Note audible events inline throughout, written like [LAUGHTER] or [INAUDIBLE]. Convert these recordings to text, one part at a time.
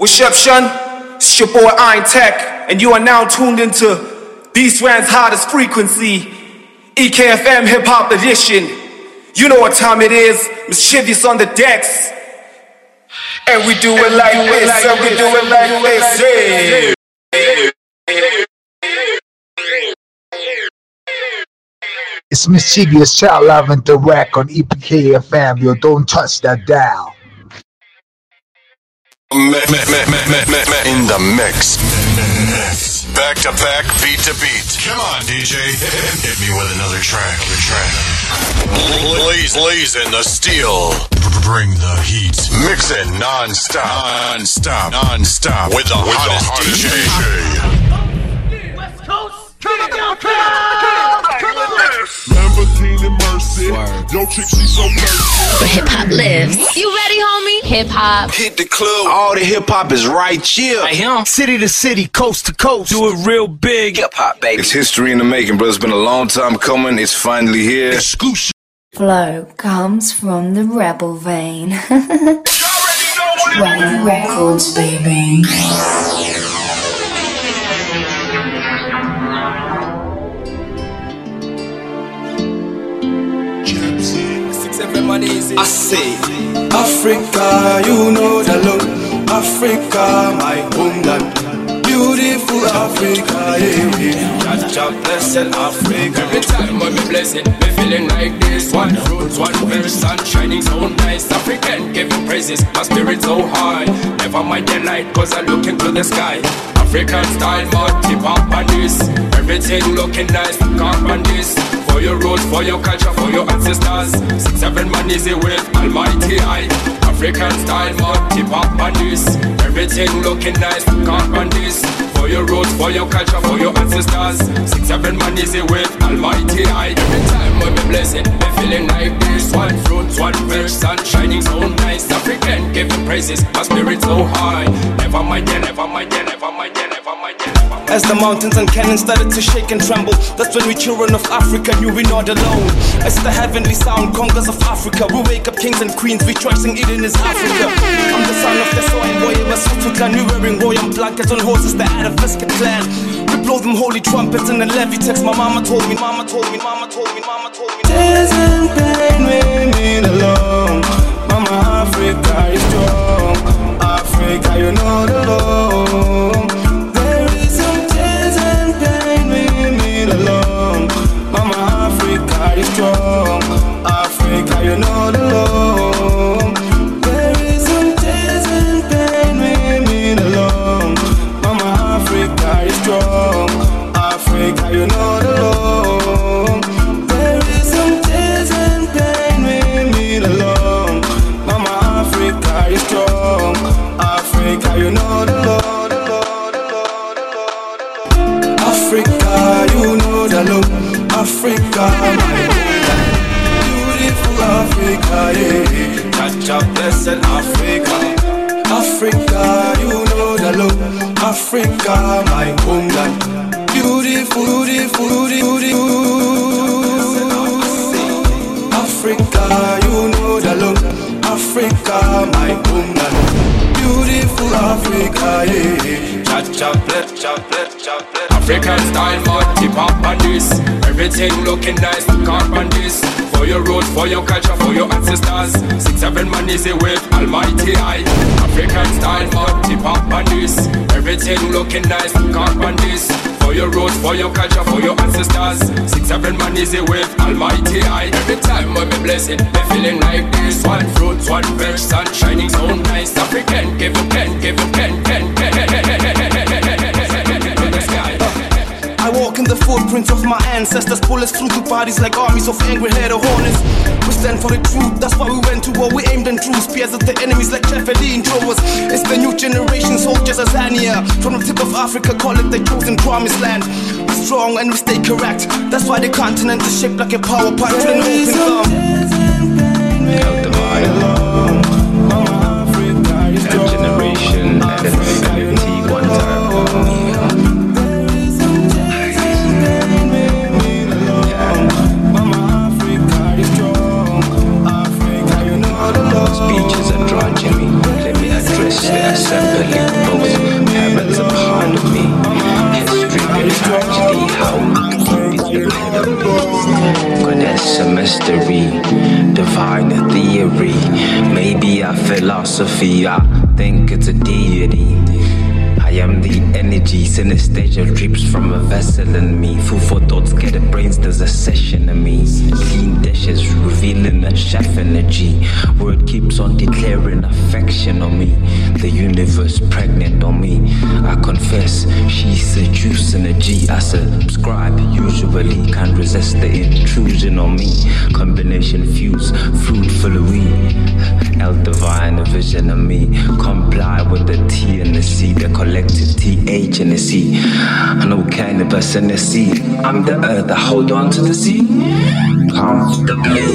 What's up, Shun? It's your boy Iron Tech, and you are now tuned into Beast Rand's hottest frequency, EKFM Hip Hop Edition. You know what time it is, mischievous on the decks. And we do it like this, and we do it like this. It's mischievous child love and direct on EPKFM. Yo, don't touch that dial. In the mix. Back to back, beat to beat. Come on, DJ. Hit me with another track. Another track. Blaze, blaze in the steel. Bring the heat. Mixing non-stop. Non-stop. Non-stop. With the with hottest, the hottest Lamborghini Mercy. Yo, chick, she so thirsty. Where hip hop lives. You ready, homie? Hip hop. Hit the club. All the hip hop is right here. Right here. City to city, coast to coast. Do it real big. Hip hop, baby. It's history in the making, bro. It's been a long time coming. It's finally here. Exclusive. Flow comes from the rebel vein. [LAUGHS] Running records, baby. I say, Africa, you know the look. Africa, my homeland. Beautiful Africa, yeah, yeah. Jah Jah blessed Africa. Every time I be blessed, me feeling like this. One fruit, one verse, sun shining so nice. African giving praises, my spirit so high. Never mind the light, cause I look into the sky. African style, mud, tip on this. Everything looking nice, carp on this. For your roots, for your culture, for your ancestors. Six, seven man is with Almighty I. African style, mud, tip up on this. Everything looking nice, carp on this. For your roots, for your culture, for your ancestors. Six, seven man is with Almighty I. Every time I be blessed, me feeling like this. One fruit, one verse, sun shining so nice. African giving praises, my spirit so high. Never mind, yeah, never mind, yeah, never mind, yeah, never. As the mountains and canyons started to shake and tremble, that's when we children of Africa knew we're not alone. As the heavenly sound conquers of Africa, we wake up kings and queens, rejoicing Eden is Africa. I'm the son of the soil boy, Lesotho clan, we wearing royal blankets on horses, the Atavisca clan. We blow them holy trumpets in the levy text. My mama told me, mama told me, mama told me, mama told me. And pain we mean alone. Mama, Africa is strong. Africa, you know the law. Everything looking nice, carp on this. For your roots, for your culture, for your ancestors. Six, seven man is with Almighty I. African style, mud, tip up on this. Everything looking nice, carp on this. For your roots, for your culture, for your ancestors. Six, seven man is with Almighty I. Every time I be blessed, me feeling like this. One fruit, one verse, sun shining so nice. African, give you pen, give you pen, pen, I walk in the footprints of my ancestors, pull us through the bodies like armies of angry head of hornets. We stand for the truth, that's why we went to war. We aimed and drew spears at the enemies like Javelin throwers. It's the new generation soldiers, Azania. From the tip of Africa, call it the chosen promised land. We're strong and we stay correct. That's why the continent is shaped like a power plant with an open thumb. I subscribe, usually can't resist the intrusion on me. Combination fuse, fruitful weed. El divine, a vision of me. Comply with the T and the C, the collective TH and the C. I know us in the sea. I'm the earth, I hold on to the sea. Comfortably,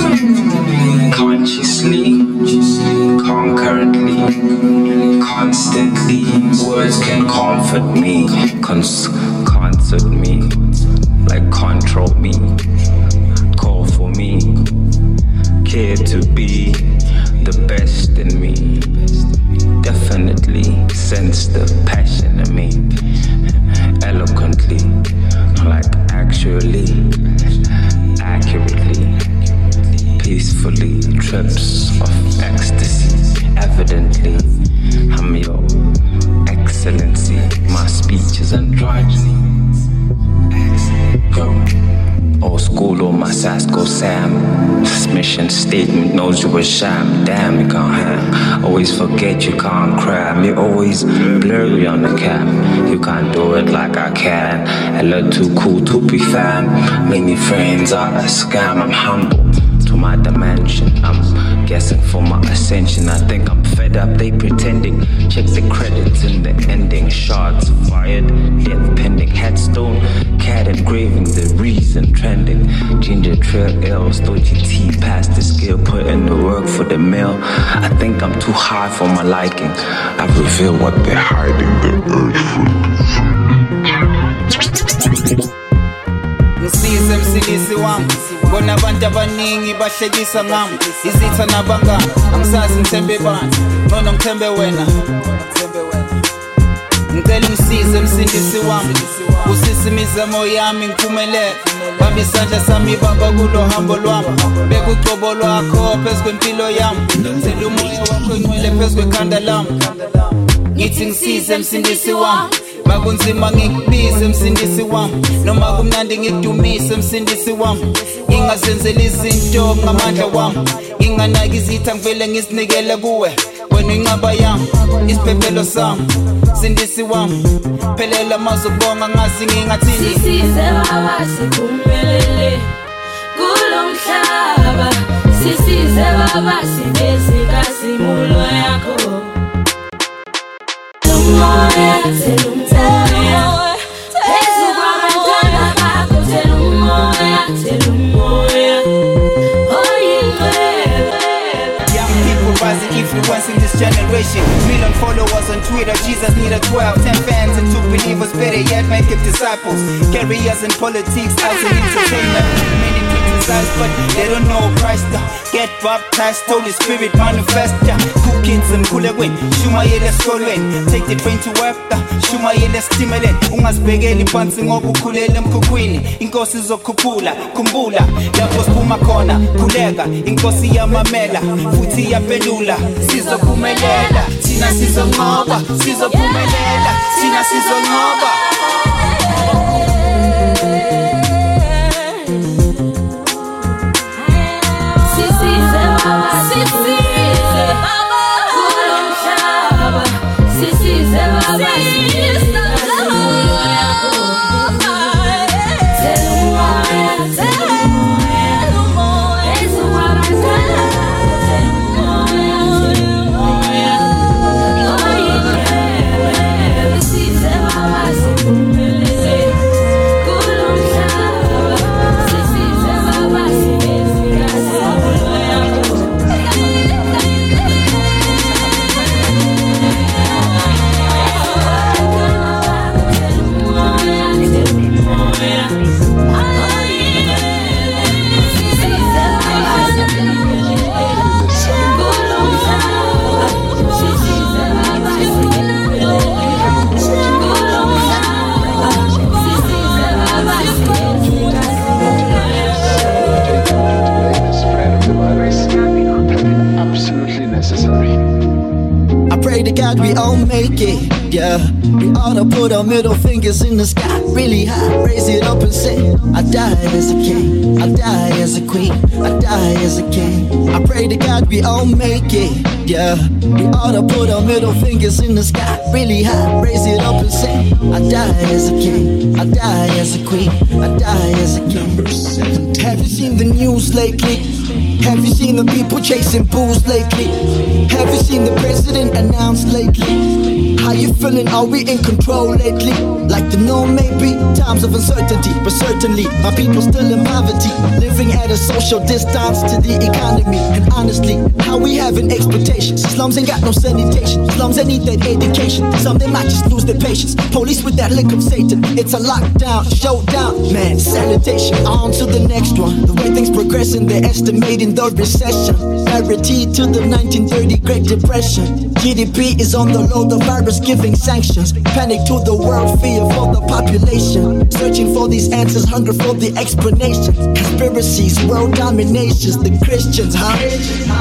consciously, concurrently, constantly. Words can comfort me, cons- me, like control me, call for me, care to be the best in me. Definitely sense the passion in me, eloquently, like actually, accurately, peacefully, trips of ecstasy, evidently. I'm your excellency, my speech is androgyny. Go. Old school on my Sasco Sam. This mission statement knows you a sham. Damn, you can't have. Always forget you can't cram. You're always blurry on the cam. You can't do it like I can. I look too cool to be fam. Many friends are a scam. I'm humble to my dimension. I'm guessing for my ascension. I think I'm fed up. They pretending. Check the credits in the ending. Shots fired. Death pending. Headstone. Cat engraving. The reason trending. Ginger trail L's. Dodgy T past the scale. Put in the work for the mail. I think I'm too high for my liking. I reveal what they're hiding. The urge for ngisize msilisi wami bona abantu abaningi bahlekisa ngami. Izitha nabangani angisazi ngithembe bani. Ngcono ngithembe wena. Ngicela ungisize msindisi wami. Usise imizamo yami ngiphumelele. Bamba isandla sami baba kulo hambo lwami. Beka ucobo lwakho phezu kwempilo yami. Zela umoya wakho engcwele phezu kwekhanda lami. Ngithi ngisize msindisi wami. Makunzima ngikubize msindisi wami. Noma kumnandi ngikudumise msindisi wami. Ngingazenzeli izinto ngamandla wami. Nginganaki izitha ngivele ngizinikele kuwe. Wena inqaba yami isiphephelo sami. Sindisi wami phelela mazobonga ngazi ngingathini sisize baba siphumelele kulo mhlaba. Sisize baba sibese kasimulo yakho. Umoya thela umoya phezu kwabantwana bakho thela umoya thela umoya this generation. Million followers on Twitter Jesus need a 12 10 fans and two believers Better yet make it disciples. Careers in politics as an entertainment Many criticize but they don't know Christ. Get baptized Holy Spirit manifest Cookings and kulekweni Shumayele esikolweni Take the train to work Shumayele esitimeleni Ungazibhekeli phansi ngoba ukhulele emkhukhwini. Inkosi izokhuphula Khumbula. Lapho siphuma khona Khuleka. Inkosi iyamamela Futhi iyaphendula Sizophumelela Thina sizonqoba Sizophumelela Thina sizonqoba. To put our middle fingers in the sky really high, raise it up and say, I die as a king, I die as a queen, I die as a king. Have you seen the news lately? Have you seen the people chasing bulls lately? Have you seen the president announced lately? How you feeling? Are we in control lately? Like the no maybe times of uncertainty, but certainly my people still in poverty, living at a social distance to the economy. And honestly, how we having expectations? Slums ain't got no sanitation. Slums they need that education. Some they might just lose their patience. Police with that lick of Satan. It's a lockdown, showdown, man. Sanitation. On to the next one. The way things progressing, they're estimating the recession. Parity to the 1930 Great Depression. GDP is on the low, the virus giving sanctions. Panic to the world, fear for the population. Searching for these answers, hunger for the explanation. Conspiracies, world dominations, the Christians, huh?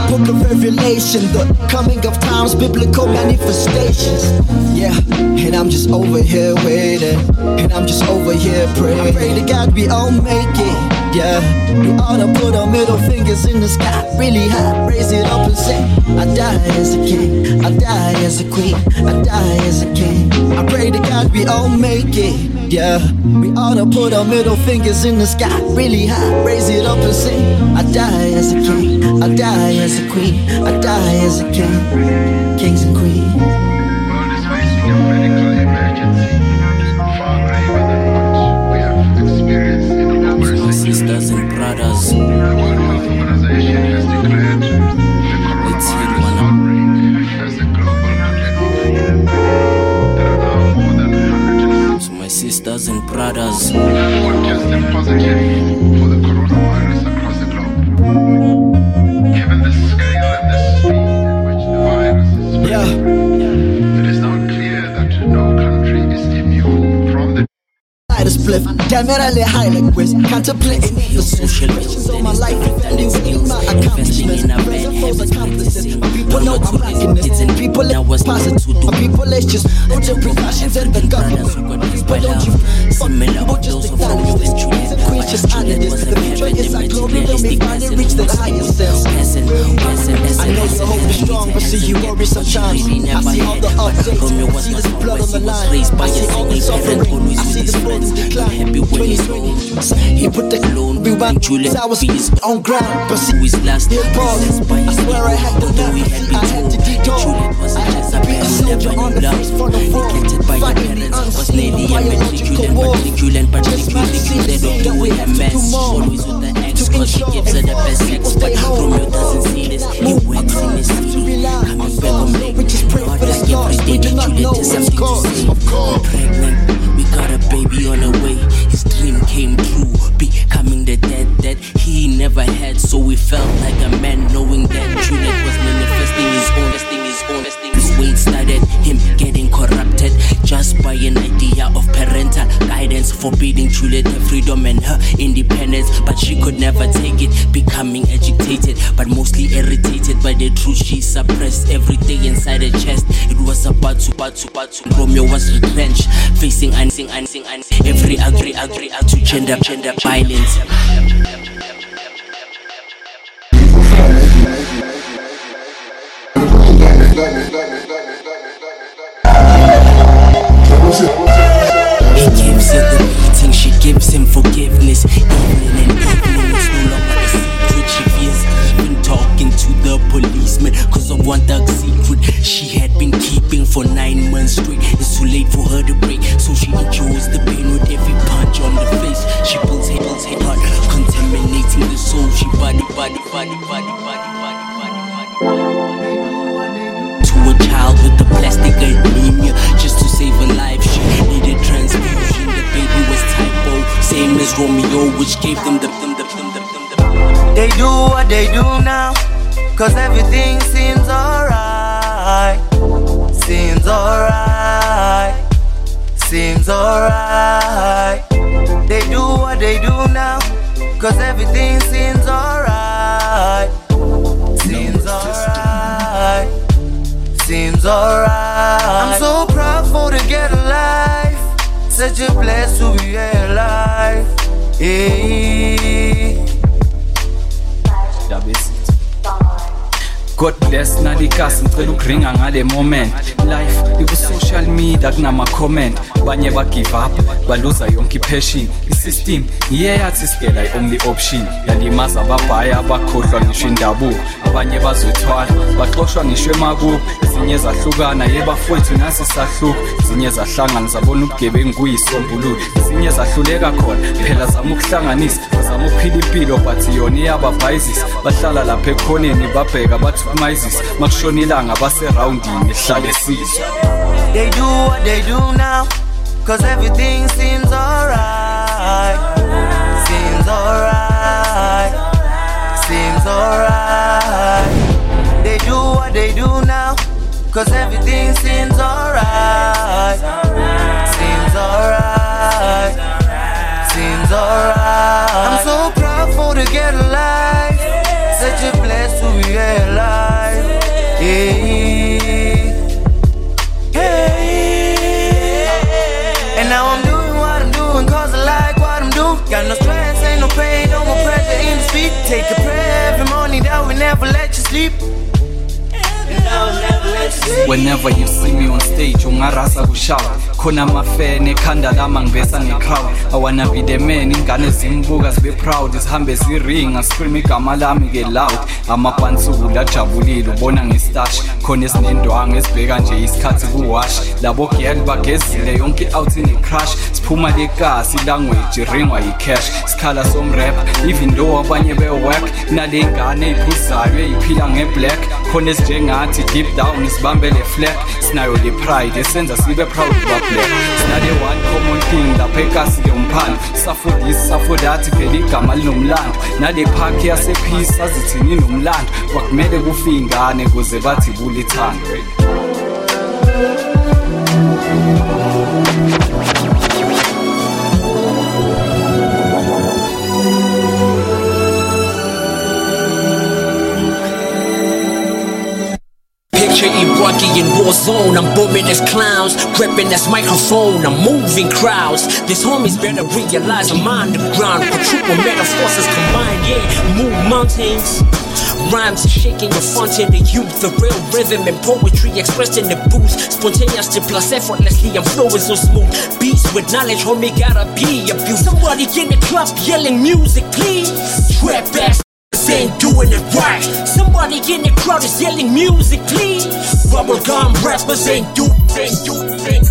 Book of Revelation, the coming of times, biblical manifestations. Yeah, and I'm just over here waiting, and I'm just over here praying. I pray to God we all make it. Yeah, we ought to put our middle fingers in the sky really high, raise it up and say, I die as a king, I die as a queen, I die as a king. I pray to God we all make it. Yeah, we ought to put our middle fingers in the sky really high, raise it up and say, I die as a king, I die as a queen, I die as a king, kings and queens. sisters and brothers. Let's sisters and brothers. Forecasting positive for the coronavirus across the globe. Given the scale and the speed at which the virus is spreading, yeah. it is now clear that no country is immune from the. Spliff, camera le high like Contemplating the social issues of my life, defending my accomplishments. Do you worry sometimes? I see all the updates, see this blood on the line. I see all the suffering, I see the friends decline. 2020, he put the clone, rewind, Julius, I was on ground, but see his last pause. I swear I had to laugh, I had to detour. I had to be a soldier on the face for the world. Fighting the unseen, biological war. Just my disease, that we have to do more. To ensure that people stay home. Move across to reality rely Coming on back on songs. me. We just pray for the stars. We do not know is what's something to cause. say. Of course. Pregnant, we got a baby on the way. His dream came true, becoming the dead that he never had. So we felt like a man, knowing that Juliet was manifesting his own, his own. His weight started him getting corrupted just by an idea of parental guidance, forbidding Juliet her freedom and her independence. But she could never take it, becoming agitated, but mostly irritated by the truth she suppressed every day inside her chest. It was about to, about to, about to. Romeo was retrenched, facing unsing, unsing, unsing. Every ugly, ugly, act to gender, gender violence. He cause everything seems alright. Seems alright. seems alright. I'm so proud for to get alive. Such a blessed to be alive. Yeah. God bless nalikasi ngicela ukuringa ngale moment. Life iku-social media kunama-comment banye bagive up baluza yonke ipassion. Isystem iye yathi sigela i-only option. Yalimaza ababhaya abakhohlwa ngisho indabuko. Abanye bazothwala baxoshwa ngisho emakubo. Ezinye zahlukana yebafowethu nasi sahluka. Ezinye zahlangana zabona ubugebengu kuyisombululo ezinye zahluleka khona phela zama ukuhlanganisa bazama ukuphila impilo but yona iyababhayizisa bahlala lapha ekhoneni babheka bathukumayizisa makushona ilanga baserawundini ehlale sizwa They do what they do now, cause everything seems alright. Seems alright. Seems alright. They do what they do now, cause everything seems alright. Seems alright. Seems alright. I'm so proud for to get alive. Such a blessed to be alive. Yeah. Hey. And now I'm doing what I'm doing cause I like what I'm doing. Got no stress, ain't no pain, no more pressure in the street. Take a prayer every morning that will never let you sleep. whenever you see me on stage ungarasa kushawa khona amafene ekhanda lama ngivesa nge-crowd i wanna be the man ingane zimbuka zibe proud zihambe ziringa scream igama lami-ke loud. Amabhansula ajabulile ubona ngestash. Khona esinendwanga ezibheka nje isikhathi kuwash. Labo gel bagezile yonke out ine-crush siphuma lekasi ilanguage iringwa yi-cash sikhala somrap even though abanye be-work. Nale ngane eyiphuzayo eyiphila nge-black. Khona ezinjengathi deep down sibambele flag. Sinayo le pride esenza sibe proud kuba black. Sinale one common thing lapha ekasi yomphando suffer this suffer that phela igama linomlando. Nale park yasepeace azithini inomlando kwakumele kufe ingane kuze bathi bulithando Picture Iraqi in war zone. I'm booming as clowns, repping as microphone. I'm moving crowds. These homies better realize I'm on the ground. Quadruple metaphors combined, yeah. Move mountains. Rhymes shaking your fountain, the youth, the real rhythm and poetry expressed in the booth. Spontaneous to plus effortlessly, I'm flowing so smooth. Beats with knowledge, homie, gotta be abused. Somebody in the club yelling music, please. Trap ass [LAUGHS] ain't doing it right. Somebody in the crowd is yelling music, please. Bubblegum rappers ain't do, ain't do.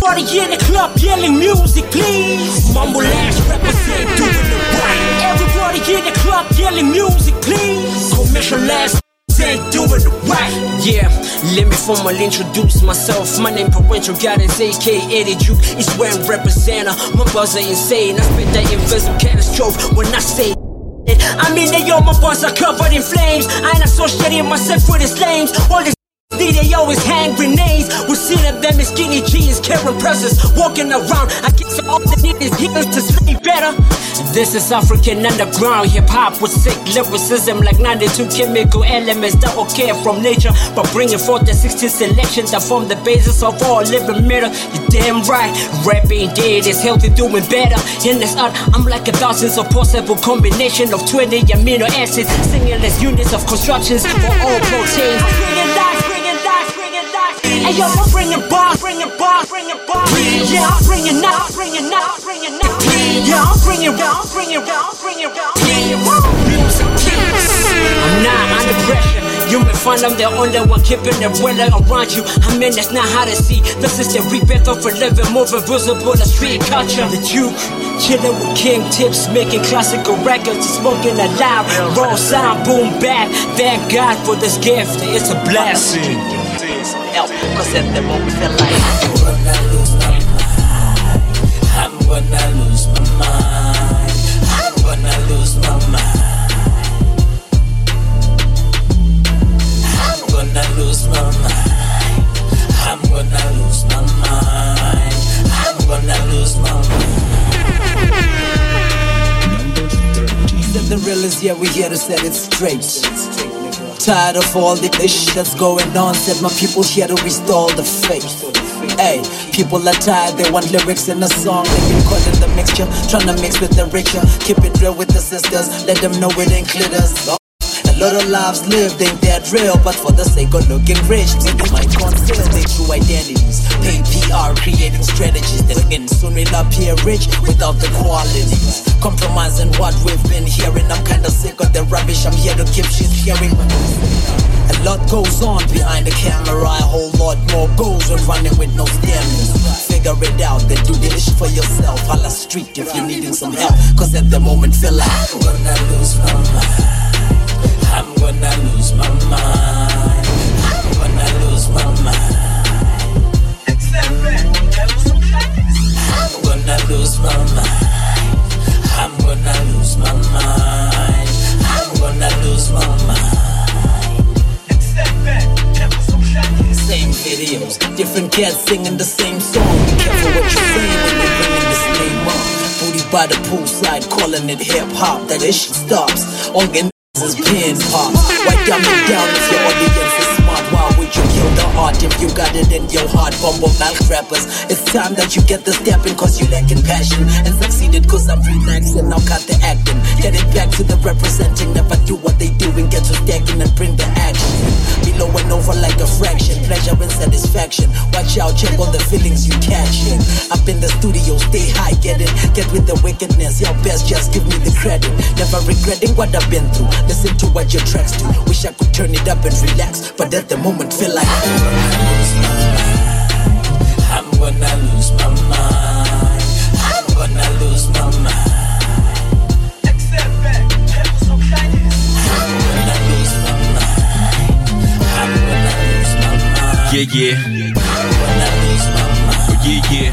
Somebody in the club yelling music, please. Mumble ass rappers ain't doing it right. Everybody in the club yelling music, please. Commercial ass ain't doing it right. Yeah, let me formally introduce myself. My name Parental Guidance, aka Eddie Duke. It's where I'm representing. My buzzer insane. I spit that invisible catastrophe when I say. It. I mean, they all my bars are covered in flames. I ain't associating myself with the slaves. All this they always hang grenades. We see them, in skinny jeans, carrying presses, walking around. I guess all they need is healers to sleep better. This is African underground hip hop with sick lyricism, like 92 chemical elements that all came from nature. But bringing forth the 16 selections that form the basis of all living matter. You're damn right, rapping dead is healthy, doing better. In this art, I'm like a thousands of possible combination of 20 amino acids, singing as units of constructions for all proteins. Hey yo, I'm bringing bars, bringing bars, bringing bars. Yeah, I'm bringing out, bringing out, bringing out. Yeah, I'm bringing, I'm bringing, I'm bringing, I'm. I'm not under pressure. You may find I'm the only one keeping the weather around you. I mean, that's not how to see. This is the rebirth of a living, more visible as street culture. The Duke, chilling with King Tips, making classical records, smoking a loud, raw sound, boom bap. Thank God for this gift, it's a blessing. Help, cause at the moment feel like I'm gonna lose my mind. I'm gonna lose my mind. I'm gonna lose my mind. I'm gonna lose my mind. I'm gonna lose my mind. Said the real is yeah, we here to set it straight. Tired of all the ish that's going on. Said my people here to restore the faith. Hey, people are tired, they want lyrics in a song. They've been in the mixture, trying to mix with the richer. Keep it real with the sisters, let them know it ain't glitters. A lot of lives lived ain't that real, but for the sake of looking rich, people might conceal their true identities. Pay PR, creating strategies that win. Soon we'll appear rich without the qualities. Compromising what we've been goes when running with no stamina. Figure it out, then do the ish for yourself. Holla street if you're needing some help. Cause at the moment, feel like I'm gonna lose my mind. I'm gonna lose my mind. I'm gonna lose my mind. I'm gonna lose my mind. I'm gonna lose my mind. I'm gonna lose my mind. Same videos, different cats singing the same song. Be careful what you're saying when you're bringing this name up. Booty by the poolside, calling it hip hop. That issue stops. All is pin. Why dumb it down if your audience is you kill the art if you got it in your heart? Bumble mouth rappers. It's time that you get the stepping cause you lacking passion. And succeeded cause I'm relaxing. Now cut the acting. Get it back to the representing. Never do what they do and get to stacking and bring the action. Below and over like a fraction. Pleasure and satisfaction. Watch out, check all the feelings you catching. Up in the studio, stay high, get it. Get with the wickedness. Your best, just give me the credit. Never regretting what I've been through. Listen to what your tracks do. Wish I could turn it up and relax, but at the moment feel like I'm gonna lose my mind. I'm gonna lose my mind. I'm gonna lose my mind. I'm gonna lose my mind. I'm gonna lose my mind. Yeah, yeah. I'm gonna lose my mind. Oh, yeah, yeah.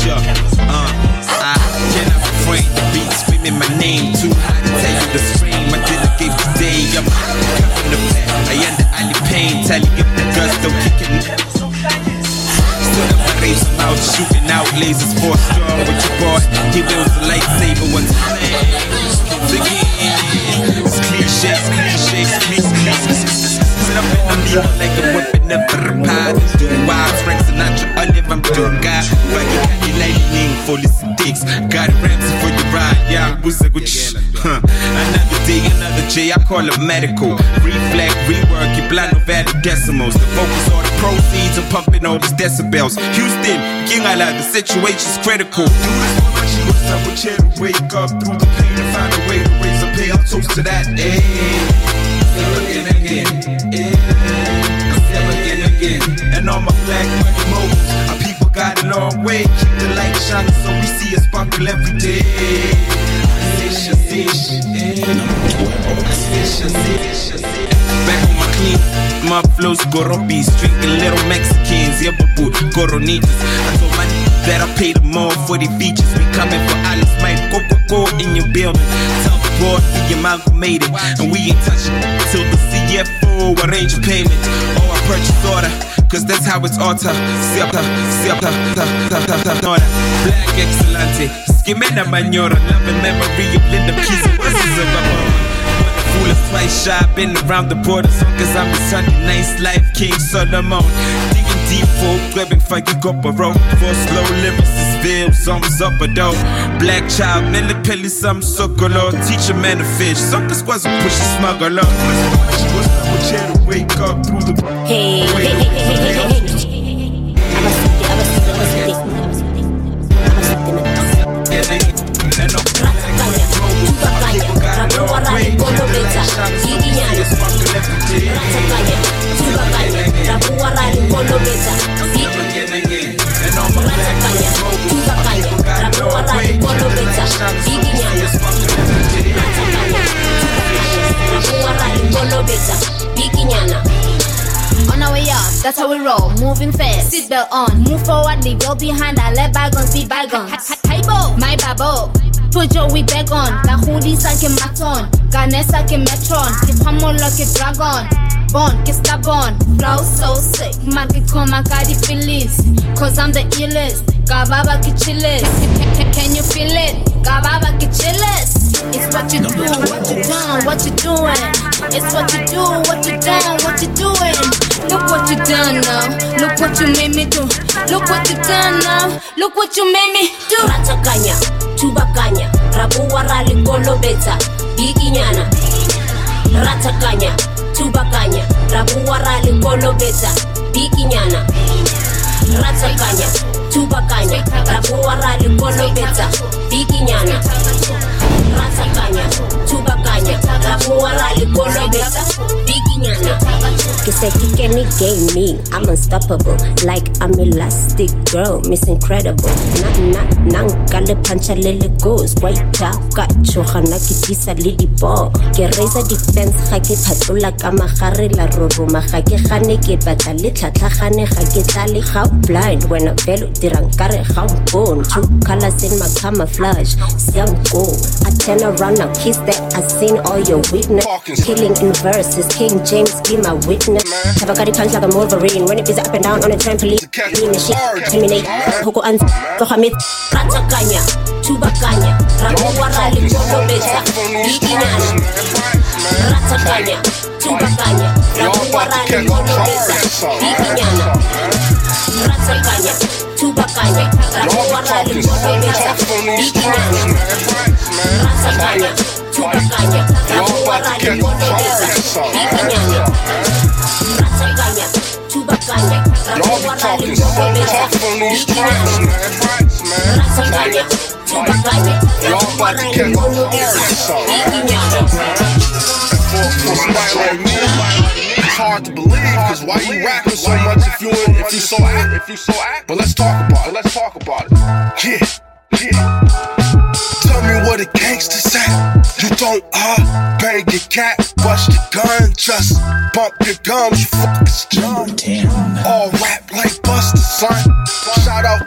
Sure. Uh, I cannot refrain. The beat screaming my name. Too shooting out lasers for a straw with your boy. He wields a lightsaber once again. It's cliche, it's cliche, it's cliche. Sit up in the like a weapon of a pie. Wild, Frank Sinatra, Lightning, fully sticks. Got Ramsey for your ride, yeah. Another day, another J, I call it medical. Reflect, rework, you blind no valid decimals. The focus on the proceeds and pumping all these decibels. Houston, King Allah, the situation's critical. Do this for my with you to wake up through the pain and find a way to raise a pay. I'm toast to that, eh. Still again, eh. And all my black money moguls, our people got a long way. Keep the light shining so we see it sparkle every day. Zish, zish. Back on my clean, my flows gorobis, drinking little Mexicans, yeah, babu, coronitas. I told my that I pay them more for the features. We coming for Alice, Mike, go, go, in your building. Tell the board we amalgamated, and we ain't touching till the CFO arrange a payment. Oh, I purchase order. Cause that's how it's alter. Siapa, siapa, ta, ta, ta, ta, ta, Black excellente. Skimena manora. Love and memory of Linda Keys. What's this about? Fool is twice shy, been around the borders, cause I'm a Sunday nice life King Solomon Digging deep for grabbing a rope For slow lyricists feel sums up a dope Black child, Nelly Pelly some sokolo Teach a man to fish, some the squads will push a smuggler What's up up the hey. On our way up, that's how we roll. Moving fast, seatbelt on. Move forward, leave your behind. I let bygones be bygones. Hey, bo, my babo. Put your wig back on. La hoodie sa ke maton. Ganesa ke metron. Ke pamolo ke dragon. born, get stubborn. Flow so sick, market coma kadi feelings. Cause I'm the illest. Gababa ki chillest. Can you feel it? Gababa ki chillest. It's what you do, what you done, what you doing. It's what you do, what you done, what you doing. Look what you done now. Look what you made me do. Look what you done now. Look what you made me do. Ratakanya, thubakanya, rabuwa rali kolobeta, biginyana. Ratakanya, thubakanya, rabuwa rali kolobeta, biginyana. Ratakanya, thubakanya, rabuwa rali kolobeta, biginyana. Ratakanya, thubakanya, gave me, I'm unstoppable. Like I'm elastic girl, Miss Incredible. Na na nankale pancha lele goes. White ka chogana ke tisa le dipo. Ke raise defense ga ke phatlola ka la roroma ga ke gane ke batla le tlhatlhagane ga ke tlale blind when a velo dirang kare ga mpone. True colors in my camouflage. Young go. I turn around now, kiss that. I seen all your weakness. Killing in verses, King James be my witness. Have a got punch like a Wolverine. When it is up and down on a trampoline. Lean shit, terminate. Hoko ans, Kohamit. Ratakanya, Thubakanya, Rabuwarali Kokobeta, Biginyana. Ratakanya, Thubakanya, Ratakanya, Thubakanya, Rabuwarali Kokobeta, Biginyana. Ratakanya, Thubakanya, Rabuwarali Kokobeta, Biginyana. Ratakanya, Thubakanya, Rabuwarali Kokobeta, Biginyana. For somebody like me. It's hard to believe, cause why you rapping so much if you if you so act if you so act? But let's talk about it. Let's talk about it. Yeah, yeah. Tell me what a gangster's at. You don't uh bang your cat, bust your gun, just bump your gums, you fuckers done. All rap like Buster, son.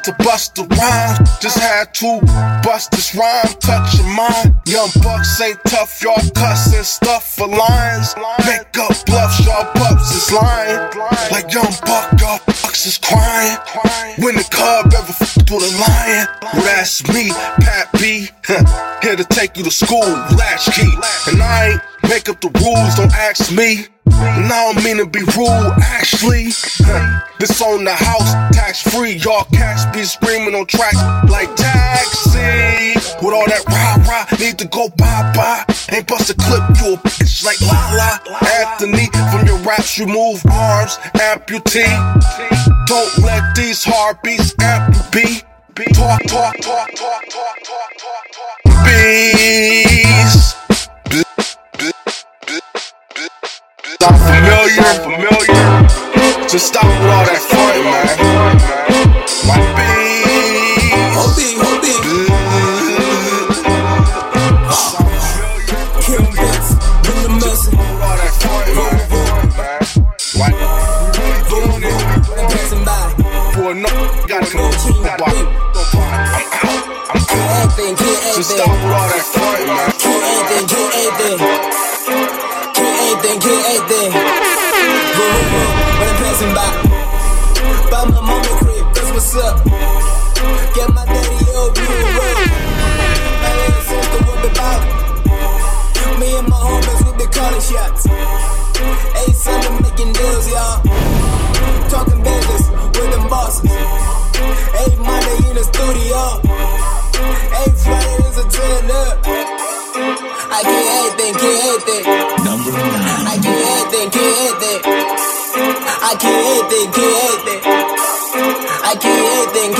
To Busta Rhymes. Just had to bust this rhyme, touch your mind. Young bucks ain't tough, y'all cussing stuff for lines. Make up bluffs, y'all pups is lying. Like young buck, y'all bucks is crying. When the cub ever fucked with a lion, well that's me, Pat B. [LAUGHS] Here to take you to school, latchkey. And I ain't make up the rules, don't ask me. And I don't mean to be rude, actually. This on the house, tax free. Y'all cats be screaming on tracks like taxi. With all that rah rah, need to go bye bye. Ain't bust a clip, you a bitch like la la. Anthony, from your raps, you move arms, amputee. Don't let these heartbeats amp be. Talk, talk, talk, talk, talk, talk, talk, talk. Bees. Sound familiar, familiar. Just stop with all that front, man. My bees. Hold it, hold it. Kill bits, bring the mercy. All that front, man. Like, Passing by. for no, gotta know, I'm out. I'm out. Just stop with all that front, man. Kill anything, kill anything. Anything. I get anything,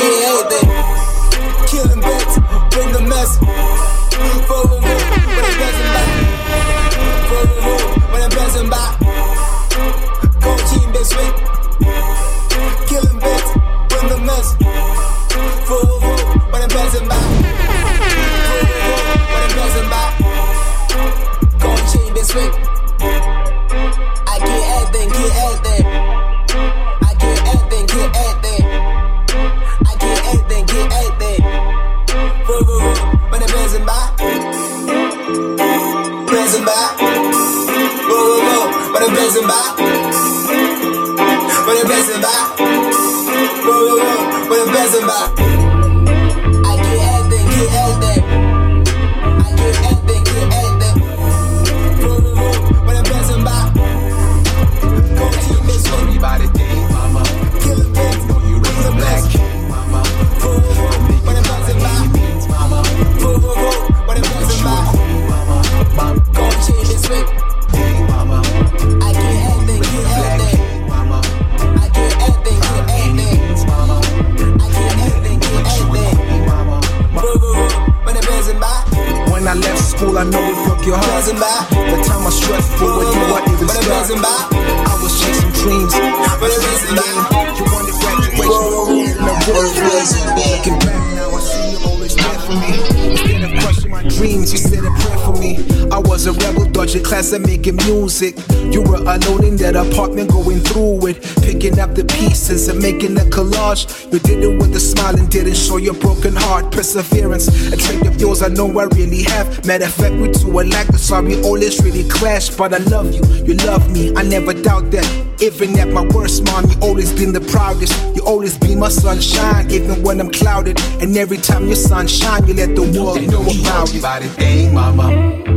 music. You were alone in that apartment, going through it, picking up the pieces and making a collage. You did it with a smile and didn't show your broken heart. Perseverance, a trait of yours I know I really have. Matter of fact, we two are like the sorry always really clash. But I love you, you love me, I never doubt that. Even at my worst, mom, you always been the proudest. You always be my sunshine, even when I'm clouded. And every time your sun shine, you let the world know about it. Day, mama.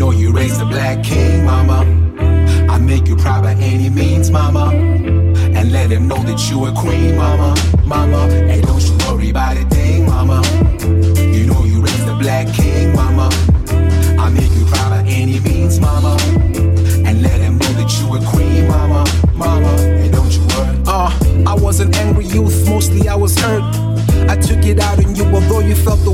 You know you raised a black king, mama. I make you proud by any means, mama. And let him know that you a queen, mama. Mama, and don't you worry about a thing, mama. You know you raised a black king, mama. I make you proud by any means, mama. And let him know that you a queen, mama. Mama, and don't you worry. Uh, I was an angry youth, mostly I was hurt. I took it out on you, although you felt the.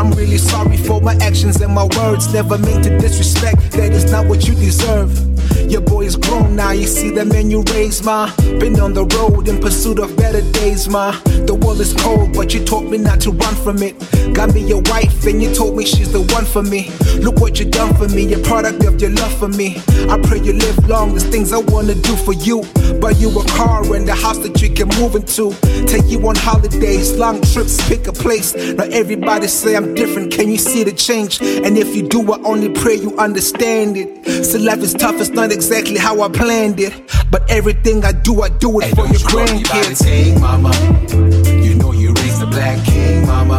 I'm really sorry for my actions and my words. Never meant to disrespect, that is not what you deserve. Your boy is grown now, you see the man you raised, ma. Been on the road in pursuit of better days, ma. The world is cold, but you taught me not to run from it. Got me your wife, and you told me she's the one for me. Look what you done for me, a product of your love for me. I pray you live long, there's things I wanna do for you. Buy you a car and a house that you can move into. Take you on holidays, long trips, pick a place. Now everybody say I'm different, can you see the change? And if you do, I only pray you understand it. So life is tough, it's not exactly how I planned it. But everything I do, I do it Hey, for your you worry about a grandkids. thing, mama. You know you raised a black king, mama.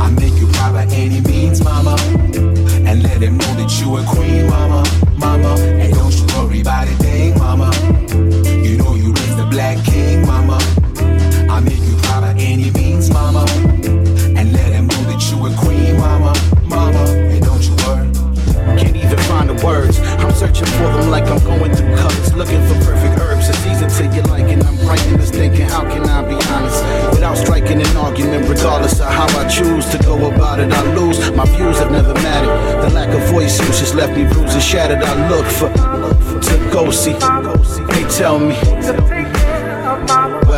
I make you proud by any means, mama. And let him know that you a queen, mama. Mama, and don't you worry about a thing, mama. Searching for them like I'm going through colors, looking for perfect herbs. A season to your liking. I'm writing this thinking, how can I be honest? Without striking an argument, regardless of how I choose to go about it, I lose. My views have never mattered. The lack of voice use left me bruised and shattered. I look for to go see. They tell me.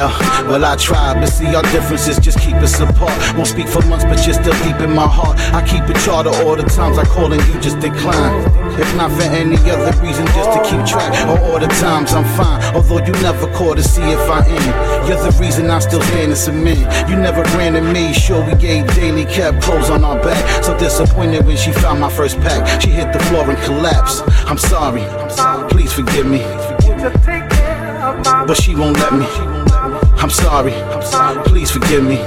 Well, well, I try, but see, our differences just keep us apart. Won't speak for months, but you're still deep in my heart. I keep it charter all the times I call and you just decline. If not for any other reason, just to keep track. of all the times I'm fine, although you never call to see if I am. You're the reason I still stand as a man. You never ran to me, sure we gave daily, kept clothes on our back. So disappointed when she found my first pack. She hit the floor and collapsed. I'm sorry, please forgive me. But she won't let me. I'm sorry, I'm sorry, please forgive me.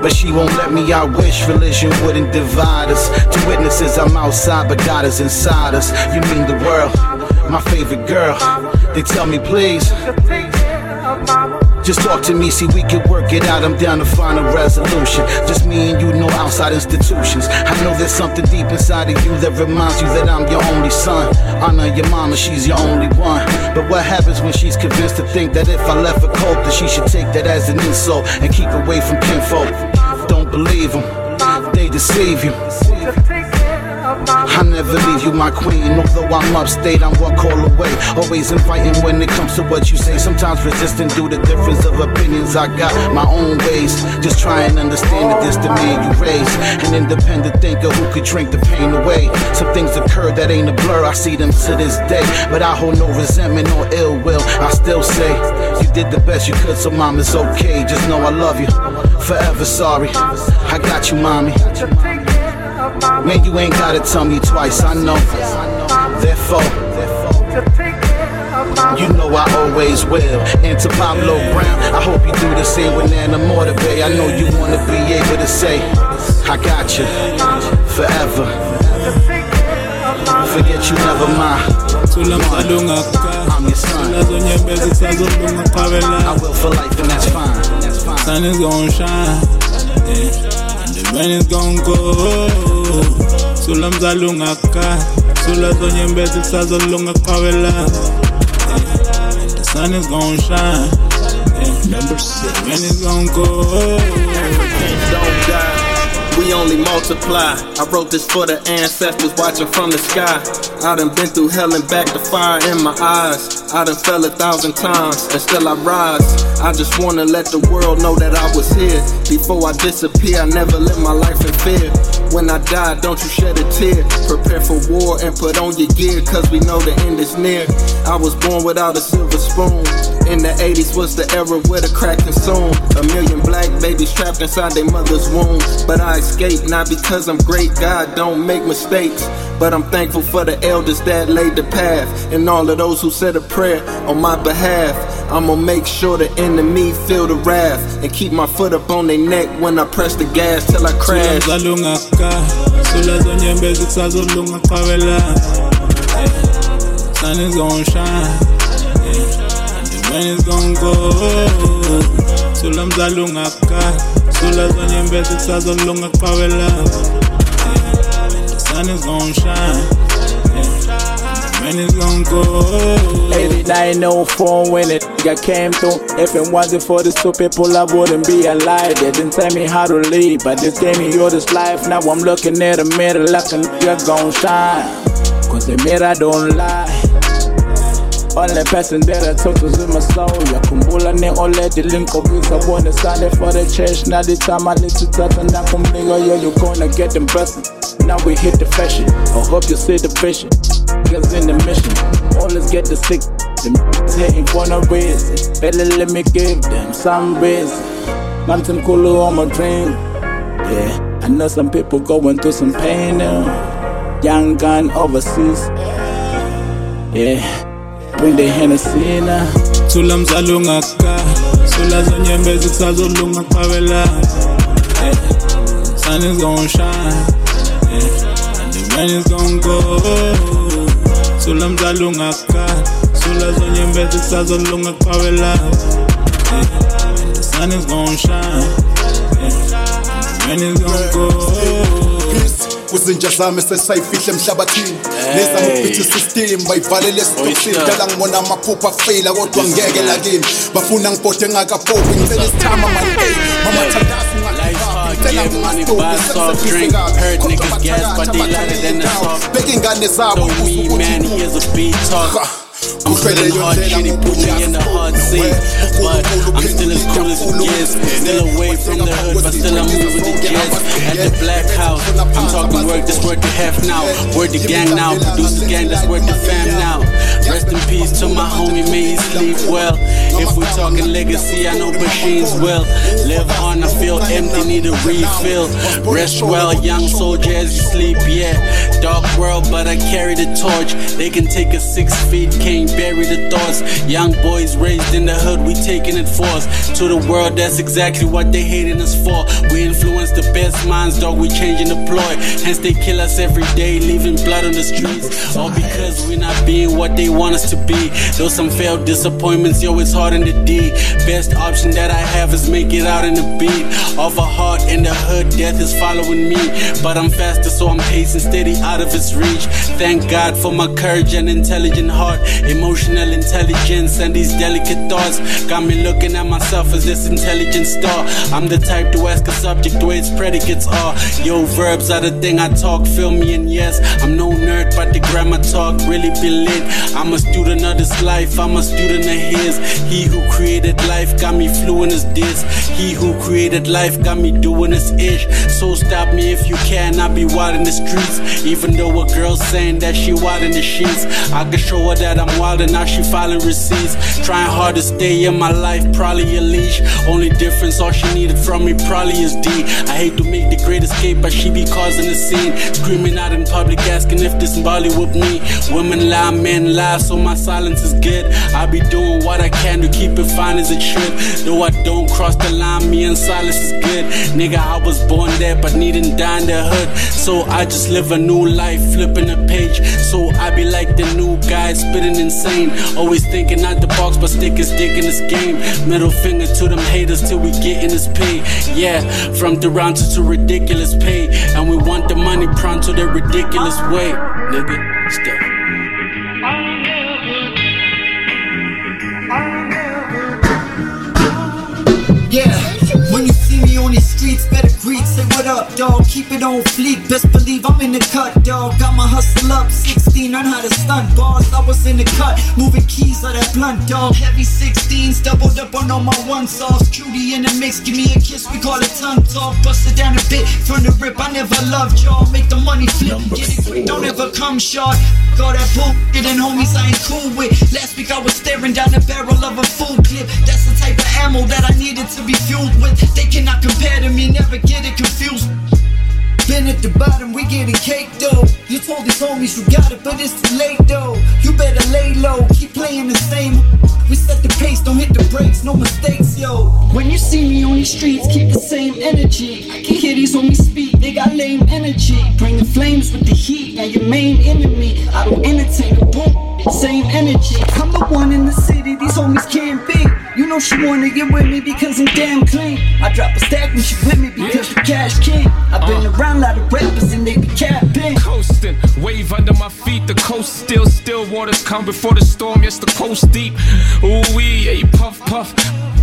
But she won't let me. I wish religion wouldn't divide us. Two witnesses, I'm outside, but God is inside us. You mean the world, my favorite girl. They tell me, please. Just talk to me, see we can work it out. I'm down to find a resolution. Just me and you, no outside institutions. I know there's something deep inside of you that reminds you that I'm your only son. Honor your mama, she's your only one. But what happens when she's convinced to think that if I left her cold, that she should take that as an insult and keep away from kinfolk? Don't believe them, they deceive you. I never leave you, my queen. Although I'm upstate, I'm one call away. Always inviting when it comes to what you say. Sometimes resisting due to the difference of opinions. I got my own ways. Just try and understand that this the man you raised. An independent thinker who could drink the pain away. Some things occur that ain't a blur. I see them to this day. But I hold no resentment or ill will. I still say you did the best you could, so mom, it's okay. Just know I love you. Forever sorry. I got you, mommy. Man, you ain't gotta tell me twice, I know. Therefore, You know I always will. And to Pablo Brown, I hope you do the same with Nana Mortabay. I know you wanna be able to say, I got you forever. Forget you never mind. I'm your son. I will for life and that's fine. That's fine. Sun is gonna shine, yeah. and the rain is gonna go. Sula mzala ungaka, sula zonyembezi kusazolunga qhawela. Yeah. And the sun is gonna shine, yeah. Number six. The rain is gonna go. Don't die. We only multiply. I wrote this for the ancestors watching from the sky. I done been through hell and back to fire in my eyes. I done fell a thousand times and still I rise. I just wanna let the world know that I was here. Before I disappear, I never live my life in fear. When I die, don't you shed a tear. Prepare for war and put on your gear, cause we know the end is near. I was born without a silver spoon. In the 80s was the era where the crack consumed. A million black babies trapped inside their mother's womb. But I escaped, not because I'm great, God don't make mistakes. But I'm thankful for the elders that laid the path. And all of those who said a prayer on my behalf. I'ma make sure the enemy feel the wrath. And keep my foot up on their neck when I press the gas till I crash. Sun is gonna shine, and the rain is gonna go. Sula mzala ungaka, sula zonyembezi. Yeah. And the sun is gonna shine. And the is gonna go. 8904 when it nigga came through. If it wasn't for the stupid people, I wouldn't be alive. They didn't tell me how to live, but they gave me all this life. Now I'm looking at the mirror like a nigga gon' shine. Cause the mirror don't lie. Only person that I took was in my soul. Yakhumbula ne-oledi linkobisa bona Sunday for the church. Now the time I and now from nigga, yo, you gonna get them blessings. Now we hit the fashion. I hope you see the vision. Niggas in the mission. Always get the sick. Them hitting for no reason. Better let me give them some reason. Mountain Kulu on my dream. Yeah, I know some people going through some pain now. Young gun overseas. Yeah, bring the Hennessy now. Sula mzala ungaka, sula zonyembezi kusazolunga qhawela. Yeah. Sun is gonna shine, yeah. and the rain is gonna go. Sula mzala ungaka, sula zonyembezi kusazolunga qhawela. Yeah. And the sun is gonna shine, rain is gonna go. kwizinja zami sesayifihla emhlabathini. Nezama ukuphithi system bayivalele esitokisini dala ngibona amaphupha afeyila kodwa ngeke lakini. Bafuna ngibhode ngakapopi ngicela isithama mani ey mama thandazi ngicela drink. Heard niggas gas, but they lighter than the soft. beka ingane zabo Told me, man, he is a beat talker. I'm feeling hard shit, he put me in the hard seat. But I'm still as cool as it gets. Still away from the hood, but still I'm moving the jets. At the black house, I'm talking work, that's worth the half now. Word the gang now, producers gang, that's worth the fam now. Rest in peace to my homie, may he sleep well. If we talking legacy, I know machines will. Live on, I feel empty, need a refill. Rest well, young soldier as you sleep, yeah. Dark world, but I carry the torch. They can take us six feet, can't bury the thoughts. Young boys raised in the hood, we taking it force. To the world, that's exactly what they hating us for. We influence the best minds, dog, we changing the ploy. Hence they kill us every day, leaving blood on the streets. All because we're not being what they want us to be. Though some failed disappointments, yo, it's hard in the D. Best option that I have is make it out in the beat. Off a heart in the hood, death is following me. But I'm faster, so I'm pacing steady out of reach. Thank God for my courage and intelligent heart. Emotional intelligence and these delicate thoughts got me looking at myself as this intelligent star. I'm the type to ask a subject where its predicates are. Yo, verbs are the thing I talk, feel me, and yes, I'm no nerd, but the grammar talk really be lit. I'm a student of this life, I'm a student of his. He who created life got me fluent as this. He who created life got me doing this ish. So stop me if you can, I'll be wild in the streets. Even though what girls saying that she wild in the sheets. I can show her that I'm wild and now she filing receipts. Trying hard to stay in my life, probably a leash. Only difference, all she needed from me probably is D. I hate to make the great escape, but she be causing a scene. Screaming out in public, asking if this Bali with me. Women lie, men lie, so my silence is good. I be doing what I can to keep it fine as it should. Though I don't cross the line, me and silence is good. Nigga, I was born there, but needn't die in the hood. So I just live a new life, flipping a page. So I be like the new guy, spitting insane. Always thinking out the box, but stick in this game. Middle finger to them haters till we get in this pay. Yeah, from the round to, ridiculous pay. And we want the money pronto the ridiculous way. Nigga, step. Say what up, dog. Keep it on fleek, best believe I'm in the cut, dog. Got my hustle up, 16, learn how to stunt bars. I was in the cut, moving keys of that blunt, dog. Heavy 16s, doubled up on all my one sauce. Cutie in the mix, give me a kiss, we call it tongue talk. Bust it down a bit from the rip, I never loved y'all. Make the money flip, get it quick, don't ever come short. All that bullshit and homies I ain't cool with. Last week I was staring down the barrel of a full clip. That's the type of ammo that I needed to be fueled with. They cannot compare to me, never get it confused. Been at the bottom, we getting cake though. You told these homies you got it, but it's too late though. You better lay low, keep playing the same. We set the pace, don't hit the brakes, no mistakes, yo. When you see me on these streets, keep the same energy. I can hear these homies speak, they got lame energy. Bring the flames with the heat, now your main enemy. I don't entertain a boom, same energy. I'm the one in the city, these homies can't be. You know she wanna get with me because I'm damn clean. I drop a stack when she with me because the cash king. I've been uh. around a lot of rappers and they be capping. Coasting, wave under my feet, the coast still, still waters come before the storm. Yes, the coast deep. Ooh wee, yeah, you puff puff.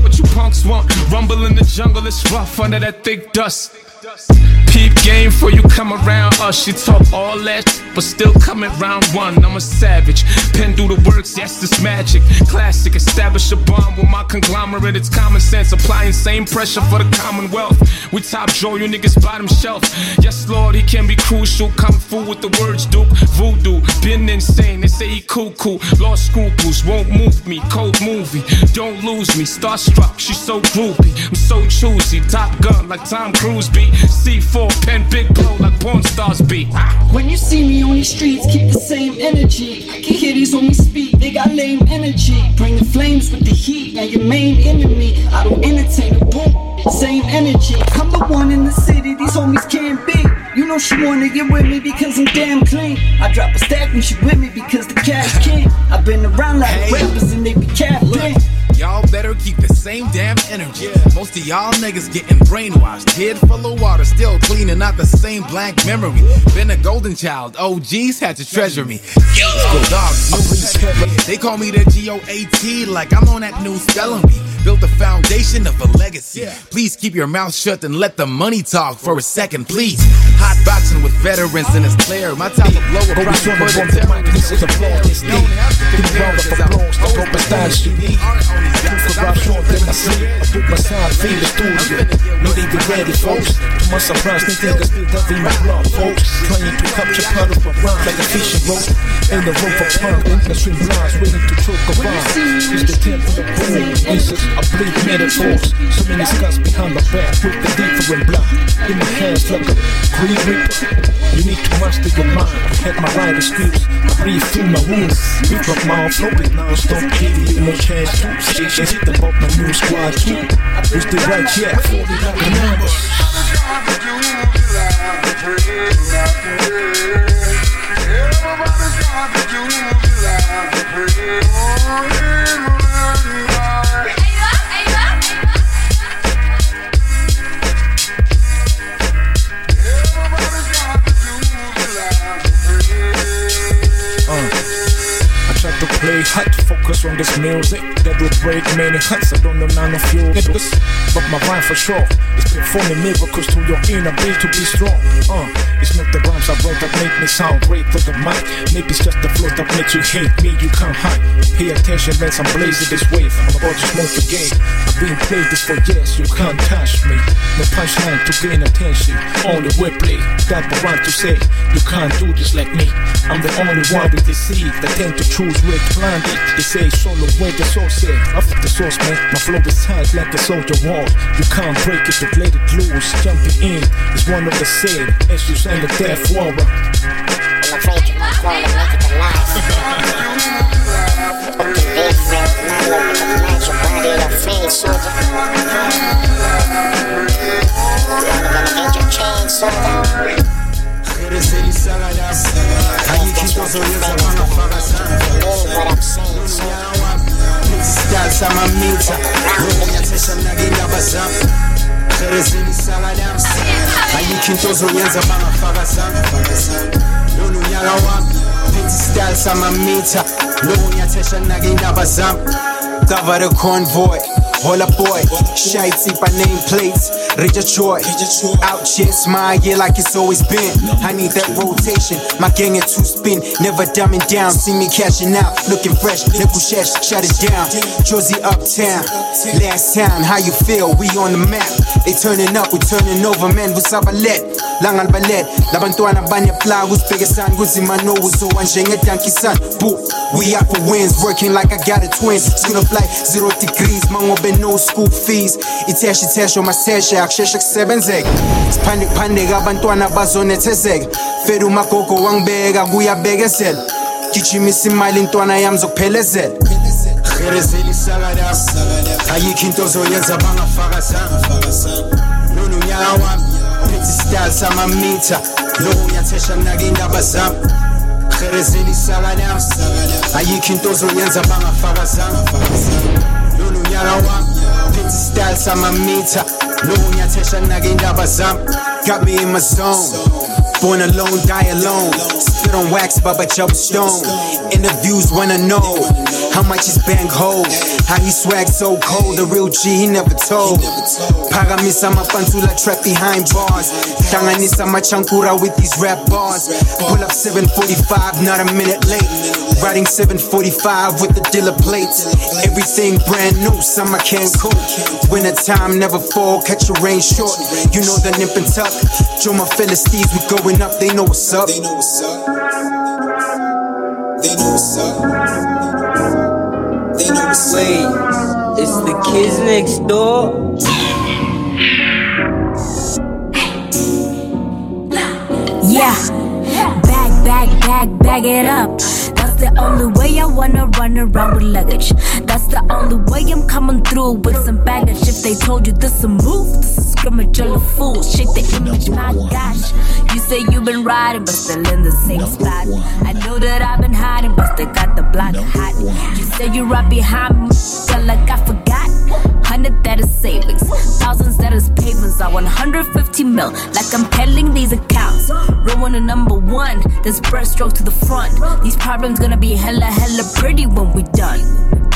What you punks want? Rumble in the jungle, it's rough under that thick dust. Peep game for you come around us. She talk all that, but still coming round one. I'm a savage. Pen do the works, yes, this magic. Classic, establish a bond with my conglomerate. It's common sense, applying same pressure for the commonwealth. We top draw you niggas bottom shelf. Yes, Lord, he can be crucial. Come fool with the words, Duke. Voodoo, been insane. They say he cuckoo. Lost scruples, won't move me. Cold movie, don't lose me. Starstruck, she's so groupie. I'm so choosy. Top gun like Tom Cruise be. C4 pen big blow like porn stars be. When you see me on these streets, keep the same energy. I can hear these homies speak, they got lame energy. Bring the flames with the heat, now your main enemy. I don't entertain a boom, same energy. I'm the one in the city, these homies can't be. You know she wanna get with me because I'm damn clean. I drop a stack when she with me because the cash king. I've been around like Hey. rappers and they be capping. Y'all better keep the same damn energy. Most of y'all niggas getting brainwashed. Head full of water, still cleaning out the same blank memory. Been a golden child, OGs had to treasure me. Dogs, They call me the G-O-A-T like I'm on that new spelling bee. Built the foundation of a legacy. Please keep your mouth shut and let the money talk for a second, please. Hot boxing with veterans and it's clear. My top of blow will probably put it down. This is a flawless deep. Give me round of applause, the dope style Proof of rap short than I sleep. I put my side feed the studio. Not even ready, folks. To my surprise, they think I still be my blood, folks. Trying to capture part of my rhyme like a fishing boat. In the room for punk, industry blinds, waiting to choke a bomb. It's the temple of boom. I bleed metaphors. So many scars behind my back with the different blood. In my hands like a green reaper. You need to master your mind. Had my rider skills. I breathe through my wounds. Up my flow it now. Stop giving you no chance to. Shit, shit, hit about my new squad too. We still right yet. Remember. Uh, I try to play hot, focus on this music that will break many hearts. I don't know none of you. But my rhyme for sure is performing miracles to your inner being to be strong. Uh, it's not the rhymes I wrote that make me sound great for the mic. Maybe it's just the flow that makes you hate me. You can't hide. Pay attention, man. I'm blazing this wave. I'm about to smoke the game. I've been playing this for years. You can't touch me. No punchline to gain attention. Only wordplay. Got the right to say. You can't do this like me. I'm the only one with the seed that tend to choose where to plant it. They say solo where the source is. Off the source, man. My flow is tight like a soldier wall. You can't break it, to let it loose. Jumping in is one of the same as you sang the death warrant. I'm afraid you won't fall and make it to life. But the big red man will recognize your body and your face, soldier. You're gonna get your chain, soldier. Sama mita Ngiyathesha nakindaba zami Kherezini sakadam Ayikho into ozoyenza bangafaka zami Lolu unyaka wami Phethe style sama mita Lo ngiyathesha nakindaba zami Cover the convoy Hold up boy, shy tip by name plates, Rich Troy. Out here, smile, yeah, like it's always been. I need that rotation, my gang in two spin, never dumbing down. See me cashing out, looking fresh, nickel shash, shut it down. Jozi Uptown, last town, how you feel? We on the map. They turning up, we turning over, man, what's up, ballet? Langal ballet, labantwana banyapla, kusiphekisana kuzimano uzowa njenge-donkey son. Boo, we out for wins, working like I got a twin. Skin up like zero degrees, mangobe sibe no-school fees. Ithesha ithesho maseshe akusheshe kusebenzeke siphande kuphandeke abantwana bazonethezeka. Fed umagogo wangibeka kuyabekezela. Gijimisa imali intwana yami zokuphelezela. Herezela isakadam ayikho into ozoyenza bangafakazanga nononyaka wami phethe isitali samamitha loku ngiyathesha mnake iy'ndaba zami. Herezela isakadam ayikho into ozoyenza bangafakazanga zami Lolu unyaka wami Phethe style sama meter Lo ngiyathesha nakindaba zami Got me in my zone Born alone, die alone. Spit on wax, Baba Joe Stone. Interviews wanna know how much his bank hold. How he swag so cold, the real G he never told. Pagamisa mapantula trap behind bars. Hlanganisa machankura with these rap bars. Pull up 745, not a minute late. Riding 745 with the dealer plates. Everything brand new, summer can't cool. Winter time never fall, catch a rain short. You know the nip and tuck. Joe my Philistines, we going up, they know what's up. They know what's up. They know what's up. Wait, it's the kids next door. Yeah, bag, bag, bag, bag it up. The only way I wanna run around with luggage. That's the only way I'm coming through with some baggage. If they told you this a move, this is scrimmage, you're a fool. Shake the image, my gosh. You say you've been riding, but still in the same spot. I know that I've been hiding, but still got the block hot. You say you're right behind me, feel like I forgot. Hundred that is savings, thousands that is pavements. I 150 mil, like I'm peddling these accounts. Row on the number one, this breaststroke to the front. These problems gonna be hella, hella pretty when we done.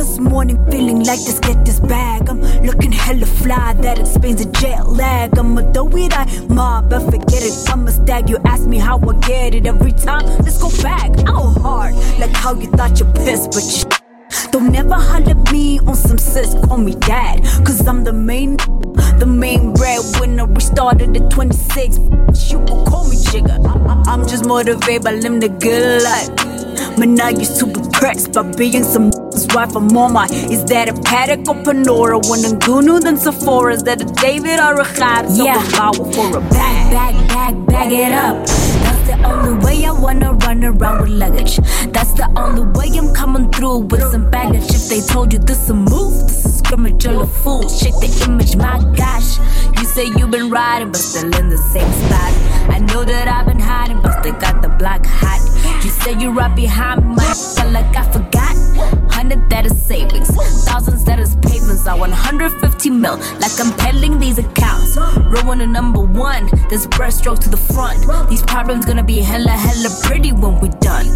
This morning feeling like let's get this bag. I'm looking hella fly, that explains the jet lag. I'm a do it, I mob, but forget it. I'm a stag. You ask me how I get it every time. Let's go back, out hard, like how you thought you pissed, but you. Don't never holler me on some sis, call me dad. Cause I'm the main, the main breadwinner. We started at 26. You can call me jigger. I'm just motivated by living the good life. Man, I used to be pressed by being some wife or mama. Is that a Patek or Panerai? One in Gunu, then Sephora. Is that a David or a? So yeah. for a bag, bag, bag, bag it up. Only way I wanna run around with luggage. That's the only way I'm coming through with some baggage. If they told you this a move, this is scrimmage, you're a fool. Shake the image, my gosh. You say you've been riding, but still in the same spot. I know that I've been hiding, but still got the block hot. You say you're right behind me, feel like I forgot. Hundred that is savings, thousands that is pavements. I 150 mil, like I'm peddling these accounts. Row on the number one, this breaststroke to the front. These problems gonna be hella, hella pretty when we done.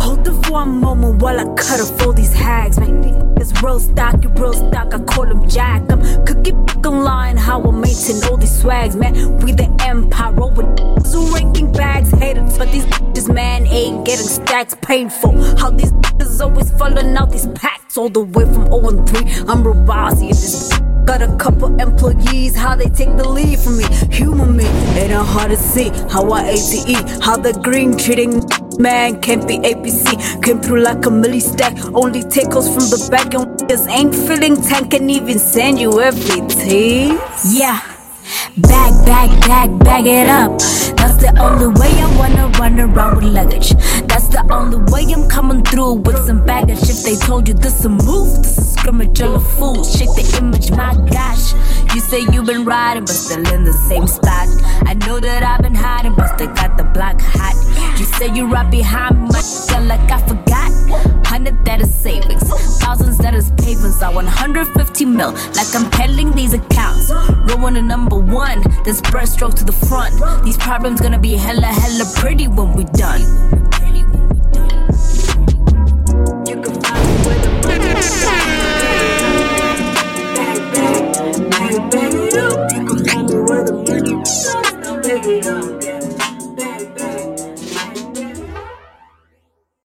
Hold the for a moment while I cut off all these hags, man. It's real stock, you real stock, I call him Jack. I'm cookie lying how I maintain all these swags, man. We the empire over who [LAUGHS] ranking bags, haters, but these bitches, man, ain't getting stacks painful. How these [LAUGHS] bitches always falling out these packs all the way from 0 and 3. I'm in this. Got a couple employees, how they take the lead from me. Human me, it ain't hard to see how I ATE, how the green treating man can't be APC. Came through like a milli stack, only take calls from the back and just ain't feeling tank can even send you every tea. Yeah. Bag, bag, bag, bag it up. That's the only way I wanna run around with luggage. That's the only way I'm coming through with some baggage. If they told you this a move, this is scrimmage, you're a fool. Shake the image, my gosh. You say you've been riding, but still in the same spot. I know that I've been hiding, but still got the block hot. You say you're right behind me, but feel like I forgot hundred that is savings, thousands that is pavements. I 150 mil, like I'm peddling these accounts. Rolling to number one, this breaststroke to the front. These problems gonna be hella, hella pretty when we done. Baby,